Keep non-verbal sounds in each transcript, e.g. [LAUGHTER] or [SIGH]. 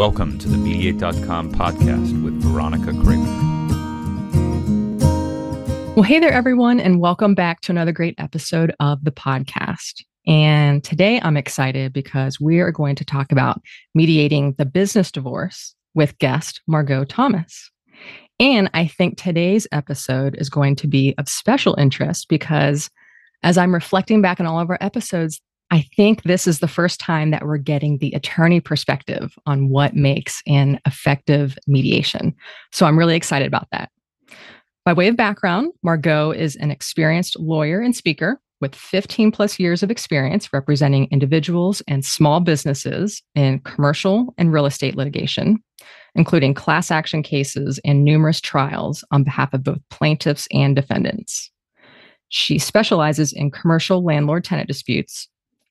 Welcome to the Mediate.com podcast with Veronica Kramer. Well, hey there, everyone, and welcome back to another great episode of the podcast. And today I'm excited because we are going to talk about mediating the business divorce with guest Margeaux Thomas. And I think today's episode is going to be of special interest because as I'm reflecting back on all of our episodes, I think this is the first time that we're getting the attorney perspective on what makes an effective mediation. So I'm really excited about that. By way of background, Margeaux is an experienced lawyer and speaker with 15 plus years of experience representing individuals and small businesses in commercial and real estate litigation, including class action cases and numerous trials on behalf of both plaintiffs and defendants. She specializes in commercial landlord tenant disputes,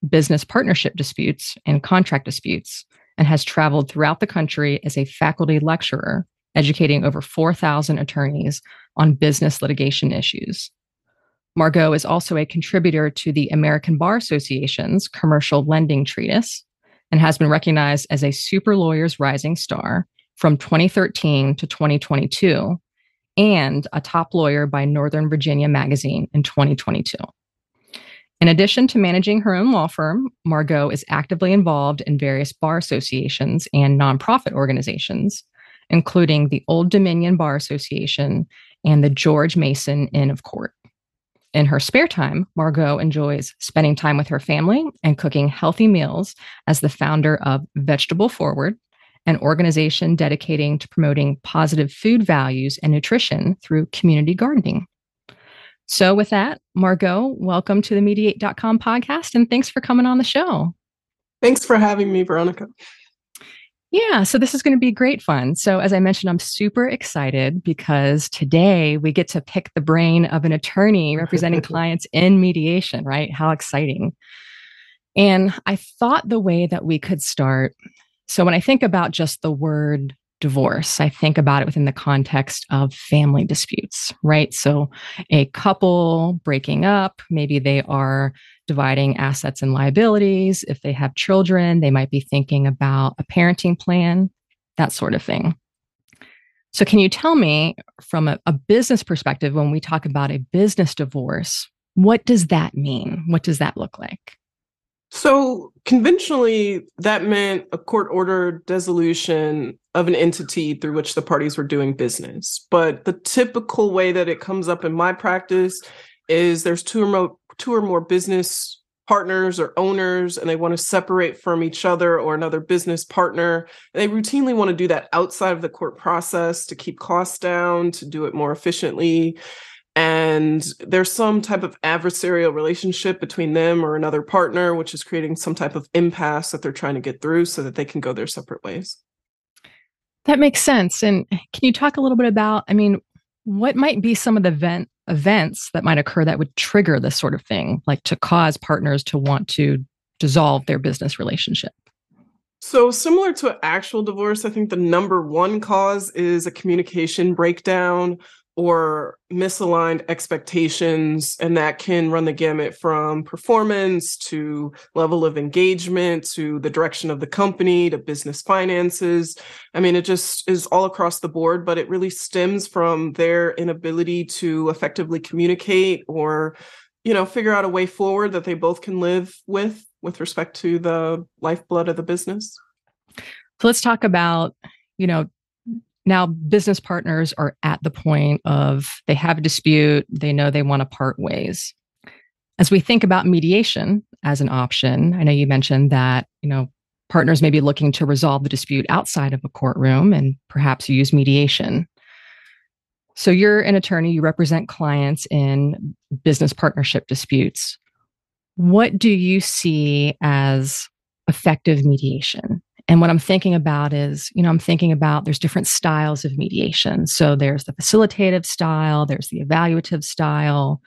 business partnership disputes, and contract disputes, and has traveled throughout the country as a faculty lecturer, educating over 4,000 attorneys on business litigation issues. Margeaux is also a contributor to the American Bar Association's Commercial Lending Treatise and has been recognized as a Super Lawyers Rising Star from 2013 to 2022 and a top lawyer by Northern Virginia Magazine in 2022. In addition to managing her own law firm, Margeaux is actively involved in various bar associations and nonprofit organizations, including the Old Dominion Bar Association and the George Mason Inn of Court. In her spare time, Margeaux enjoys spending time with her family and cooking healthy meals as the founder of Vegetable Forward, an organization dedicating to promoting positive food values and nutrition through community gardening. So, with that, Margeaux, welcome to the Mediate.com podcast and thanks for coming on the show. Thanks for having me, Veronica. Yeah, so this is going to be great fun. So, as I mentioned, I'm super excited because today we get to pick the brain of an attorney representing [LAUGHS] clients in mediation, right? How exciting. And I thought the way that we could start. So, when I think about just the word divorce. I think about it within the context of family disputes, right? So a couple breaking up, maybe they are dividing assets and liabilities. If they have children, they might be thinking about a parenting plan, that sort of thing. So, can you tell me from a, a business perspective, when we talk about a business divorce, what does that mean? What does that look like? So, conventionally, that meant a court ordered dissolution of an entity through which the parties were doing business. But the typical way that it comes up in my practice is there's two or more, two or more business partners or owners and they want to separate from each other or another business partner. And they routinely want to do that outside of the court process to keep costs down, to do it more efficiently and there's some type of adversarial relationship between them or another partner which is creating some type of impasse that they're trying to get through so that they can go their separate ways. That makes sense. And can you talk a little bit about i mean what might be some of the event events that might occur that would trigger this sort of thing like to cause partners to want to dissolve their business relationship? So, similar to an actual divorce, I think the number one cause is a communication breakdown or misaligned expectations and that can run the gamut from performance to level of engagement to the direction of the company to business finances. I mean it just is all across the board but it really stems from their inability to effectively communicate or you know figure out a way forward that they both can live with with respect to the lifeblood of the business. So let's talk about you know now, business partners are at the point of they have a dispute, they know they want to part ways. As we think about mediation as an option, I know you mentioned that, you know, partners may be looking to resolve the dispute outside of a courtroom and perhaps use mediation. So you're an attorney, you represent clients in business partnership disputes. What do you see as effective mediation? And what I'm thinking about is, you know, I'm thinking about there's different styles of mediation. So there's the facilitative style, there's the evaluative style.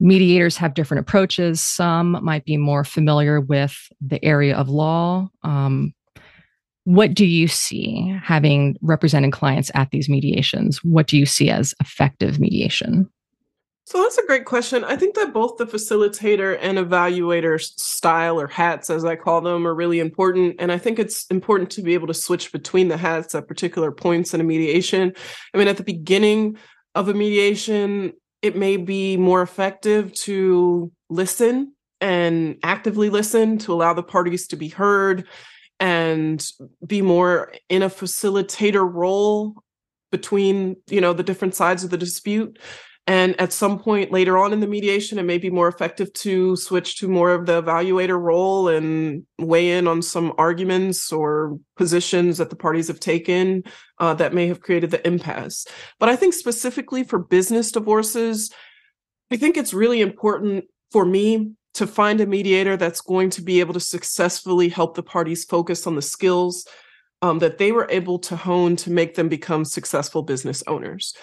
Mediators have different approaches. Some might be more familiar with the area of law. Um, what do you see having represented clients at these mediations? What do you see as effective mediation? So that's a great question. I think that both the facilitator and evaluator style or hats, as I call them, are really important. And I think it's important to be able to switch between the hats at particular points in a mediation. I mean, at the beginning of a mediation, it may be more effective to listen and actively listen to allow the parties to be heard and be more in a facilitator role between you know the different sides of the dispute and at some point later on in the mediation, it may be more effective to switch to more of the evaluator role and weigh in on some arguments or positions that the parties have taken uh, that may have created the impasse. But I think specifically for business divorces, I think it's really important for me to find a mediator that's going to be able to successfully help the parties focus on the skills um, that they were able to hone to make them become successful business owners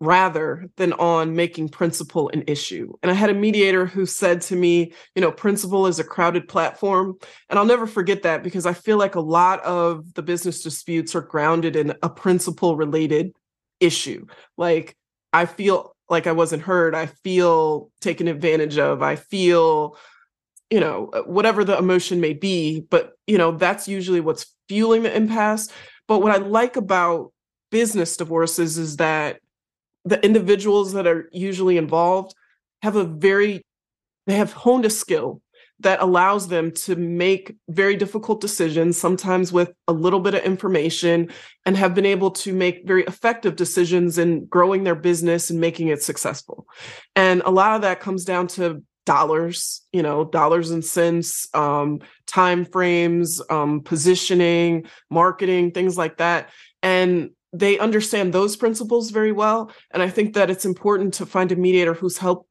rather than on making principle an issue. And I had a mediator who said to me, you know, principle is a crowded platform. And I'll never forget that because I feel like a lot of the business disputes are grounded in a principle related issue. Like I feel like I wasn't heard, I feel taken advantage of, I feel you know whatever the emotion may be but you know that's usually what's fueling the impasse but what i like about business divorces is that the individuals that are usually involved have a very they have honed a skill that allows them to make very difficult decisions sometimes with a little bit of information and have been able to make very effective decisions in growing their business and making it successful. And a lot of that comes down to dollars you know dollars and cents um, time frames um, positioning marketing things like that. And they understand those principles very well and i think that it's important to find a mediator who's help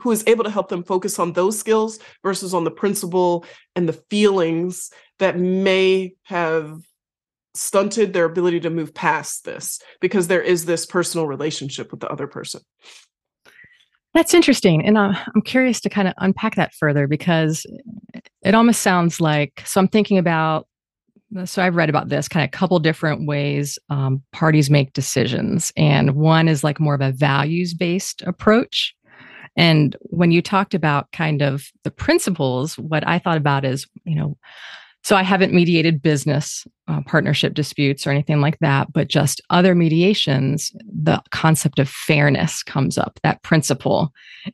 who is able to help them focus on those skills versus on the principle and the feelings that may have stunted their ability to move past this because there is this personal relationship with the other person. That's interesting and uh, i'm curious to kind of unpack that further because it almost sounds like so i'm thinking about so I've read about this kind of couple different ways um, parties make decisions, and one is like more of a values based approach. And when you talked about kind of the principles, what I thought about is, you know, so I haven't mediated business uh, partnership disputes or anything like that, but just other mediations, the concept of fairness comes up, that principle.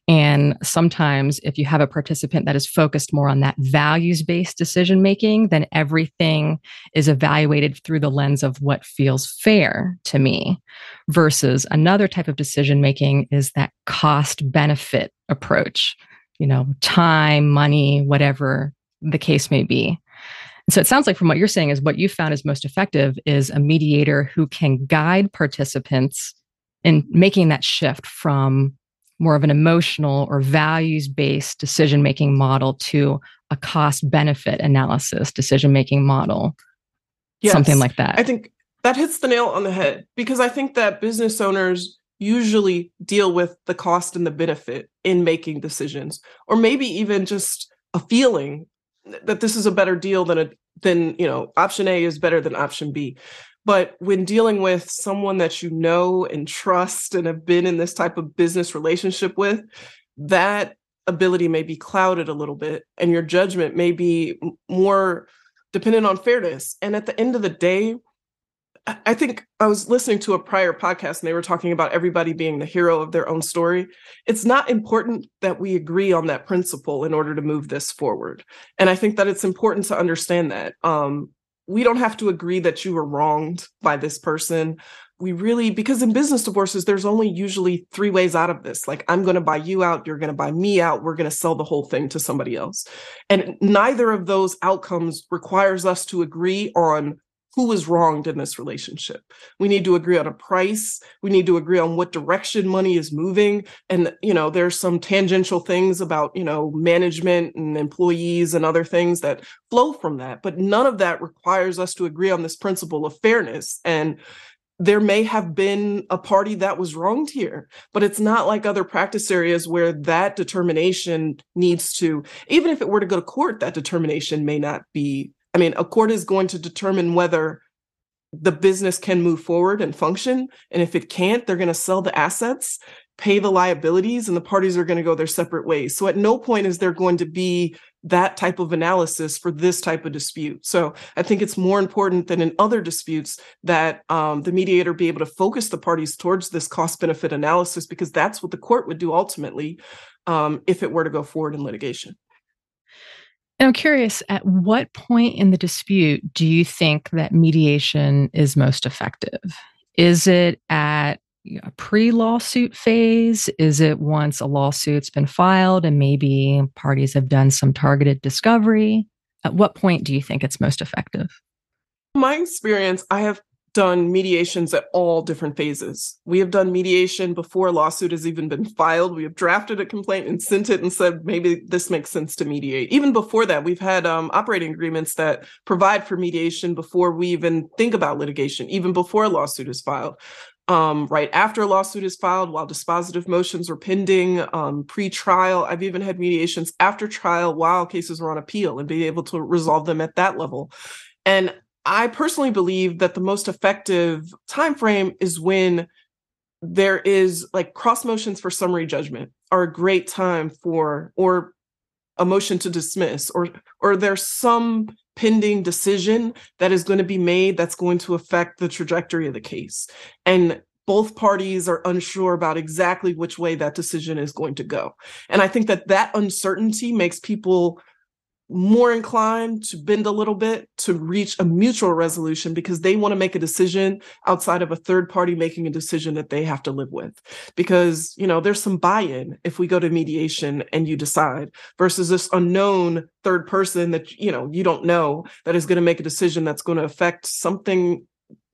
And sometimes if you have a participant that is focused more on that values based decision making, then everything is evaluated through the lens of what feels fair to me. Versus another type of decision making is that cost benefit approach, you know, time, money, whatever the case may be. So it sounds like from what you're saying is what you found is most effective is a mediator who can guide participants in making that shift from more of an emotional or values based decision making model to a cost benefit analysis decision making model. Yes, something like that. I think that hits the nail on the head because I think that business owners usually deal with the cost and the benefit in making decisions, or maybe even just a feeling that this is a better deal than a than you know option A is better than option B. But when dealing with someone that you know and trust and have been in this type of business relationship with, that ability may be clouded a little bit and your judgment may be more dependent on fairness. And at the end of the day, I think I was listening to a prior podcast and they were talking about everybody being the hero of their own story. It's not important that we agree on that principle in order to move this forward. And I think that it's important to understand that. Um, we don't have to agree that you were wronged by this person. We really, because in business divorces, there's only usually three ways out of this. Like, I'm going to buy you out, you're going to buy me out, we're going to sell the whole thing to somebody else. And neither of those outcomes requires us to agree on who was wronged in this relationship. We need to agree on a price. We need to agree on what direction money is moving. And, you know, there's some tangential things about, you know, management and employees and other things that flow from that. But none of that requires us to agree on this principle of fairness. And there may have been a party that was wronged here, but it's not like other practice areas where that determination needs to, even if it were to go to court, that determination may not be I mean, a court is going to determine whether the business can move forward and function. And if it can't, they're going to sell the assets, pay the liabilities and the parties are going to go their separate ways. So at no point is there going to be that type of analysis for this type of dispute. So I think it's more important than in other disputes that um, the mediator be able to focus the parties towards this cost benefit analysis because that's what the court would do ultimately um, if it were to go forward in litigation. I'm curious, at what point in the dispute do you think that mediation is most effective? Is it at a pre lawsuit phase? Is it once a lawsuit's been filed and maybe parties have done some targeted discovery? At what point do you think it's most effective? My experience, I have done mediations at all different phases. We have done mediation before a lawsuit has even been filed. We have drafted a complaint and sent it and said, maybe this makes sense to mediate. Even before that, we've had um, operating agreements that provide for mediation before we even think about litigation, even before a lawsuit is filed. Um, right after a lawsuit is filed, while dispositive motions are pending, um, pre-trial. I've even had mediations after trial while cases were on appeal and be able to resolve them at that level. And I personally believe that the most effective time frame is when there is like cross motions for summary judgment are a great time for or a motion to dismiss or or there's some pending decision that is going to be made that's going to affect the trajectory of the case. And both parties are unsure about exactly which way that decision is going to go. And i think that that uncertainty makes people more inclined to bend a little bit to reach a mutual resolution because they want to make a decision outside of a third party making a decision that they have to live with. Because you know there's some buy-in if we go to mediation and you decide versus this unknown third person that you know you don't know that is going to make a decision that's going to affect something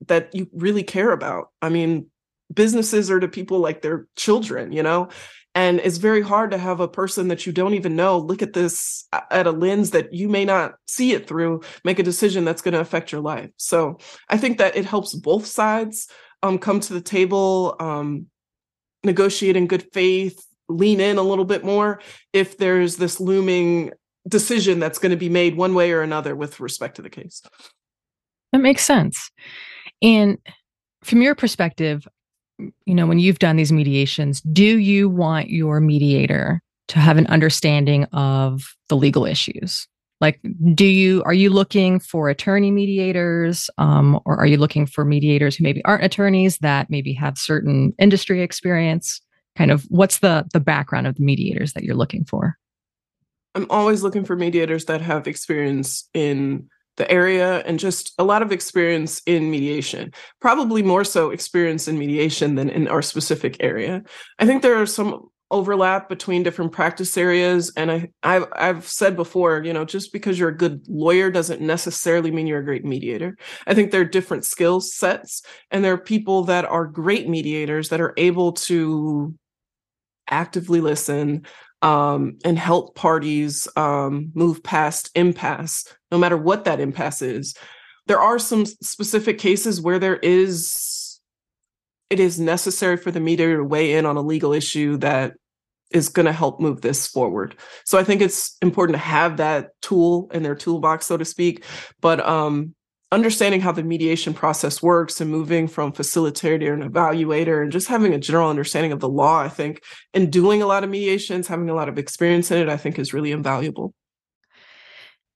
that you really care about. I mean businesses are to people like their children you know and it's very hard to have a person that you don't even know look at this at a lens that you may not see it through, make a decision that's going to affect your life. So I think that it helps both sides um, come to the table, um, negotiate in good faith, lean in a little bit more if there's this looming decision that's going to be made one way or another with respect to the case. That makes sense. And from your perspective, you know, when you've done these mediations, do you want your mediator to have an understanding of the legal issues? Like, do you are you looking for attorney mediators, um, or are you looking for mediators who maybe aren't attorneys that maybe have certain industry experience? Kind of, what's the the background of the mediators that you're looking for? I'm always looking for mediators that have experience in the area and just a lot of experience in mediation, probably more so experience in mediation than in our specific area. I think there are some overlap between different practice areas and I I've, I've said before you know just because you're a good lawyer doesn't necessarily mean you're a great mediator i think there are different skill sets and there are people that are great mediators that are able to actively listen um, and help parties um, move past impasse, no matter what that impasse is. There are some specific cases where there is, it is necessary for the mediator to weigh in on a legal issue that is going to help move this forward. So I think it's important to have that tool in their toolbox, so to speak. But um, understanding how the mediation process works and moving from facilitator and evaluator and just having a general understanding of the law, I think, and doing a lot of mediations, having a lot of experience in it, I think is really invaluable.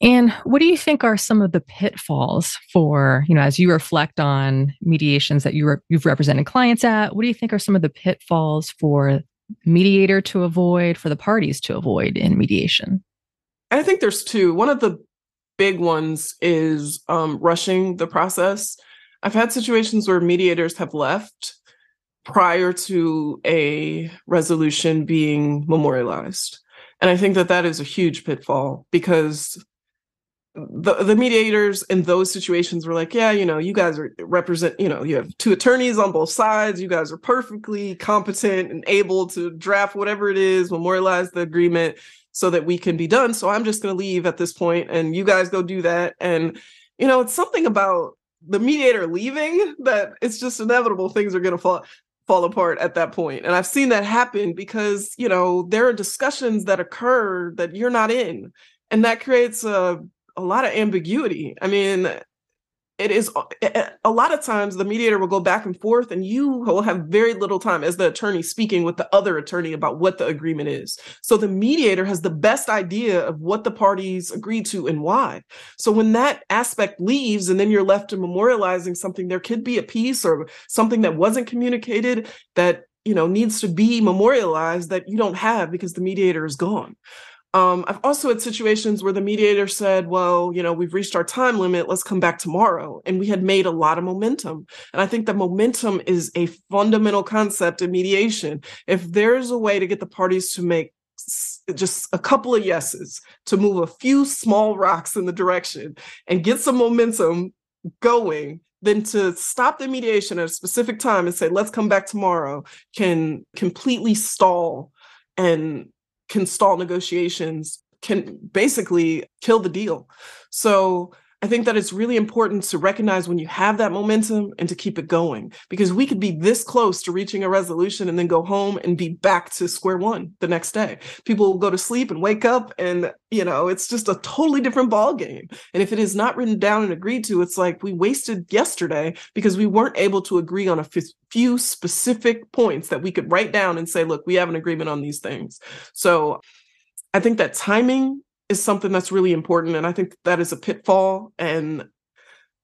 And what do you think are some of the pitfalls for, you know, as you reflect on mediations that you re- you've represented clients at, what do you think are some of the pitfalls for mediator to avoid, for the parties to avoid in mediation? I think there's two. One of the big ones is um, rushing the process. I've had situations where mediators have left prior to a resolution being memorialized. And I think that that is a huge pitfall because the the mediators in those situations were like, yeah, you know, you guys are represent, you know, you have two attorneys on both sides. You guys are perfectly competent and able to draft whatever it is, memorialize the agreement so that we can be done. So I'm just going to leave at this point and you guys go do that. And, you know, it's something about the mediator leaving that it's just inevitable things are going to fall fall apart at that point and i've seen that happen because you know there are discussions that occur that you're not in and that creates a, a lot of ambiguity i mean it is uh, a lot of times the mediator will go back and forth and you will have very little time as the attorney speaking with the other attorney about what the agreement is. So the mediator has the best idea of what the parties agreed to and why. So when that aspect leaves and then you're left to memorializing something there could be a piece or something that wasn't communicated that you know needs to be memorialized that you don't have because the mediator is gone um, I've also had situations where the mediator said, well, you know, we've reached our time limit, let's come back tomorrow. And we had made a lot of momentum. And I think that momentum is a fundamental concept in mediation. If there's a way to get the parties to make just a couple of yeses to move a few small rocks in the direction and get some momentum going then to stop the mediation at a specific time and say let's come back tomorrow can completely stall and can stall negotiations, can basically kill the deal. So I think that it's really important to recognize when you have that momentum and to keep it going because we could be this close to reaching a resolution and then go home and be back to square one the next day. People will go to sleep and wake up and you know, it's just a totally different ball game. And if it is not written down and agreed to, it's like we wasted yesterday because we weren't able to agree on a few specific points that we could write down and say, look, we have an agreement on these things. So I think that timing is something that's really important and i think that is a pitfall and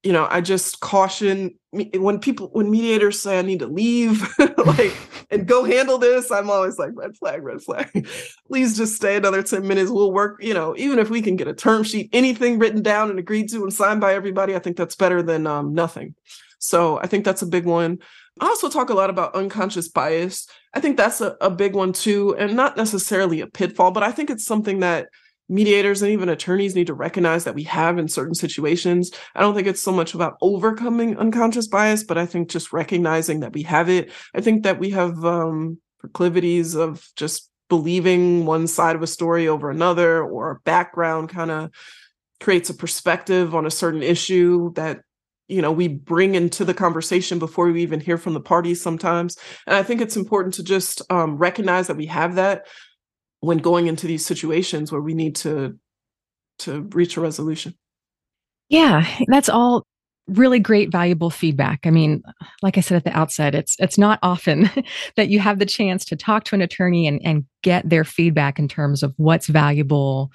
you know i just caution when people when mediators say i need to leave [LAUGHS] like and go handle this i'm always like red flag red flag. Please just stay another 10 minutes we'll work you know even if we can get a term sheet anything written down and agreed to and signed by everybody i think that's better than um, nothing. So i think that's a big one. I also talk a lot about unconscious bias. I think that's a, a big one too, and not necessarily a pitfall, but I think it's something that mediators and even attorneys need to recognize that we have in certain situations. I don't think it's so much about overcoming unconscious bias, but I think just recognizing that we have it. I think that we have um, proclivities of just believing one side of a story over another or a background kind of creates a perspective on a certain issue that you know we bring into the conversation before we even hear from the parties sometimes and i think it's important to just um, recognize that we have that when going into these situations where we need to to reach a resolution. Yeah that's all really great valuable feedback. I mean like i said at the outset it's it's not often [LAUGHS] that you have the chance to talk to an attorney and, and get their feedback in terms of what's valuable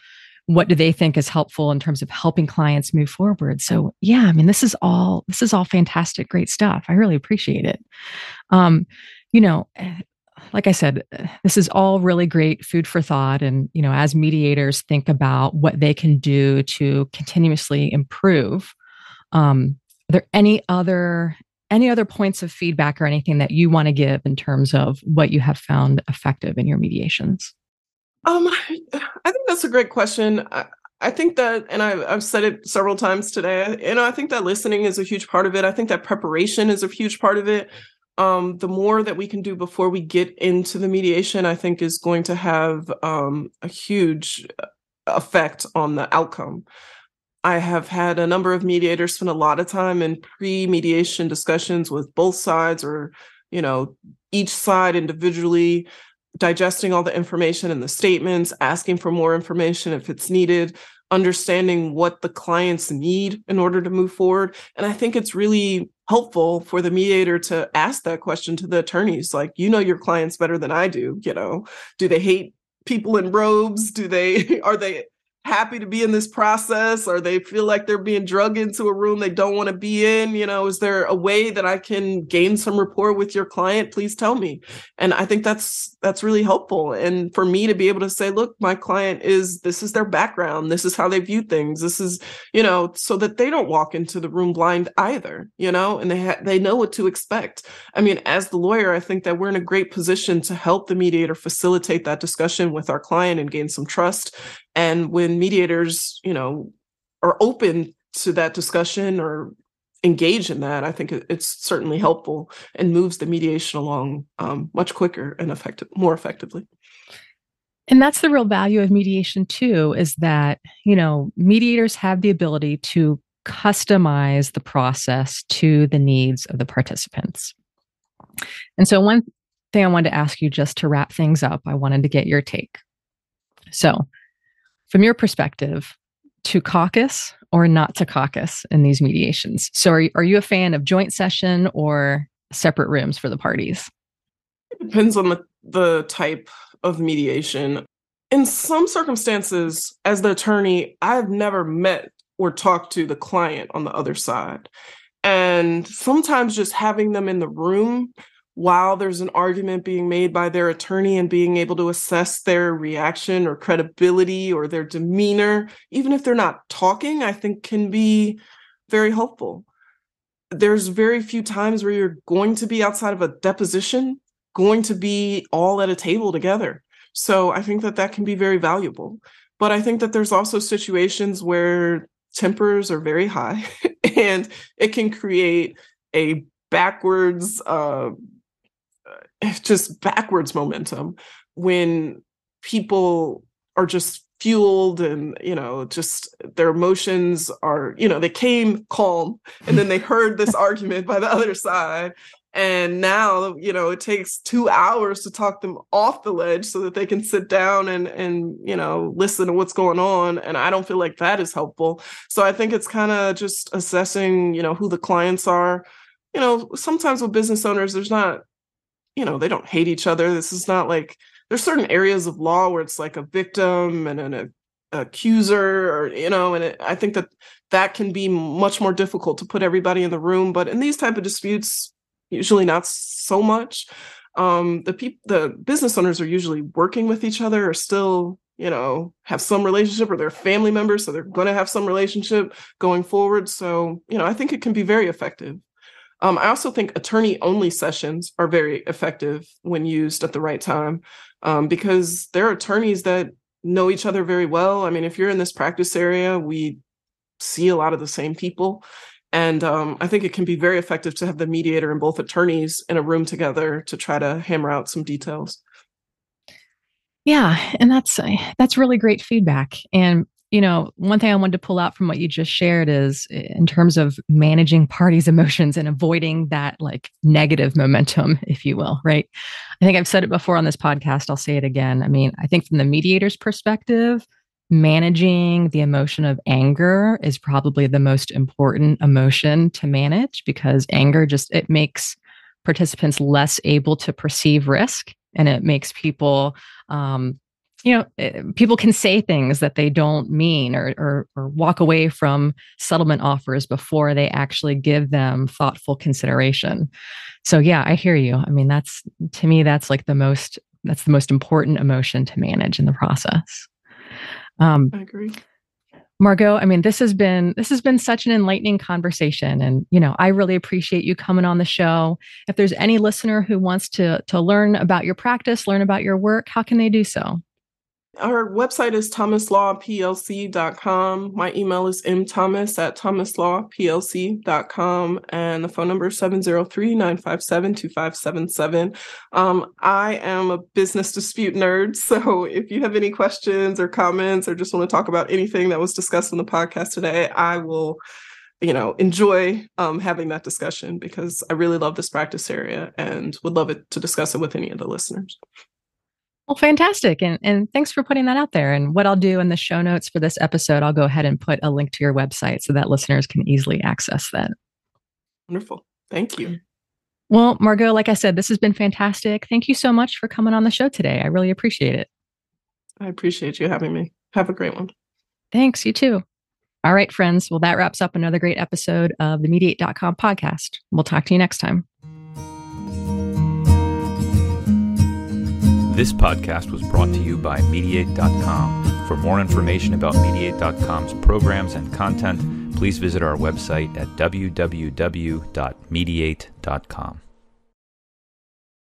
what do they think is helpful in terms of helping clients move forward. So yeah i mean this is all this is all fantastic great stuff. I really appreciate it. Um you know eh, like I said, this is all really great food for thought. And, you know, as mediators think about what they can do to continuously improve, um, are there any other any other points of feedback or anything that you want to give in terms of what you have found effective in your mediations? Um, I think that's a great question. I, I think that, and I've, I've said it several times today, you know, I think that listening is a huge part of it. I think that preparation is a huge part of it um, the more that we can do before we get into the mediation, I think is going to have um, a huge uh, effect on the outcome. I have had a number of mediators spend a lot of time in pre-mediation discussions with both sides or, you know, each side individually, digesting all the information and the statements, asking for more information if it's needed, understanding what the clients need in order to move forward. And I think it's really helpful for the mediator to ask that question to the attorneys like you know your clients better than i do you know. Do they hate people in robes? Do they [LAUGHS] are they happy to be in this process or they feel like they're being drugged into a room they don't want to be in you know is there a way that i can gain some rapport with your client? Please tell me. And i think that's that's really helpful. And for me to be able to say look my client is this is their background. This is how they view things. This is you know so that they don't walk into the room blind either you know and they ha- they know what to expect. I mean as the lawyer i think that we're in a great position to help the mediator facilitate that discussion with our client and gain some trust and when mediators, you know, are open to that discussion or engage in that, I think it's certainly helpful and moves the mediation along um, much quicker and effective, more effectively. And that's the real value of mediation too, is that, you know, mediators have the ability to customize the process to the needs of the participants. And so one thing I wanted to ask you just to wrap things up, I wanted to get your take. So from your perspective, to caucus or not to caucus in these mediations? So, are, are you a fan of joint session or separate rooms for the parties? It depends on the, the type of mediation. In some circumstances, as the attorney, I've never met or talked to the client on the other side. And sometimes just having them in the room while there's an argument being made by their attorney and being able to assess their reaction or credibility or their demeanor, even if they're not talking, I think can be very helpful. There's very few times where you're going to be outside of a deposition, going to be all at a table together. So I think that that can be very valuable. But I think that there's also situations where tempers are very high [LAUGHS] and it can create a backwards uh, just backwards momentum when people are just fueled and you know just their emotions are you know they came calm and then they heard this [LAUGHS] argument by the other side. And now you know it takes two hours to talk them off the ledge so that they can sit down and and you know listen to what's going on. And i don't feel like that is helpful. So i think it's kind of just assessing you know who the clients are. You know sometimes with business owners there's not you know they don't hate each other. This is not like there's certain areas of law where it's like a victim and an a, accuser or you know and it, i think that that can be much more difficult to put everybody in the room but in these type of disputes usually not so much. Um the people the business owners are usually working with each other or still you know have some relationship or they're family members so they're going to have some relationship going forward. So you know i think it can be very effective um, I also think attorney only sessions are very effective when used at the right time um, because they're attorneys that know each other very well. I mean, if you're in this practice area, we see a lot of the same people. And um, I think it can be very effective to have the mediator and both attorneys in a room together to try to hammer out some details. Yeah, and that's that's really great feedback. And you know, one thing I wanted to pull out from what you just shared is in terms of managing parties' [LAUGHS] emotions and avoiding that like negative momentum, if you will, right? I think I've said it before on this podcast. I'll say it again. I mean, I think from the mediator's perspective, managing the emotion of anger is probably the most important emotion to manage because anger just it makes participants less able to perceive risk and it makes people um, you know eh, people can say things that they don't mean or, or, or walk away from settlement offers before they actually give them thoughtful consideration so yeah i hear you i mean that's to me that's like the most that's the most important emotion to manage in the process um, i agree Margeaux, I mean, this has been this has been such an enlightening conversation, and you know, I really appreciate you coming on the show. If there's any listener who wants to to learn about your practice, learn about your work, how can they do so? Our website is thomaslawplc.com. My email is mthomas at thomaslawplc.com. And the phone number is 703 957 2577. Um, I am a business dispute nerd. [LAUGHS] So if you have any questions or comments or just want to talk about anything that was discussed in the podcast today, I will you know enjoy um, having that discussion because i really love this practice area and would love it to discuss it with any of the listeners well, fantastic. And, and thanks for putting that out there. And what I'll do in the show notes for this episode, I'll go ahead and put a link to your website so that listeners can easily access that. Wonderful. Thank you. Well, Margeaux, like I said, this has been fantastic. Thank you so much for coming on the show today. I really appreciate it. I appreciate you having me. Have a great one. Thanks. You too. All right, friends. Well, that wraps up another great episode of the Mediate.com podcast. We'll talk to you next time. This podcast was brought to you by Mediate.com. For more information about Mediate.com's programs and content, please visit our website at www.mediate.com.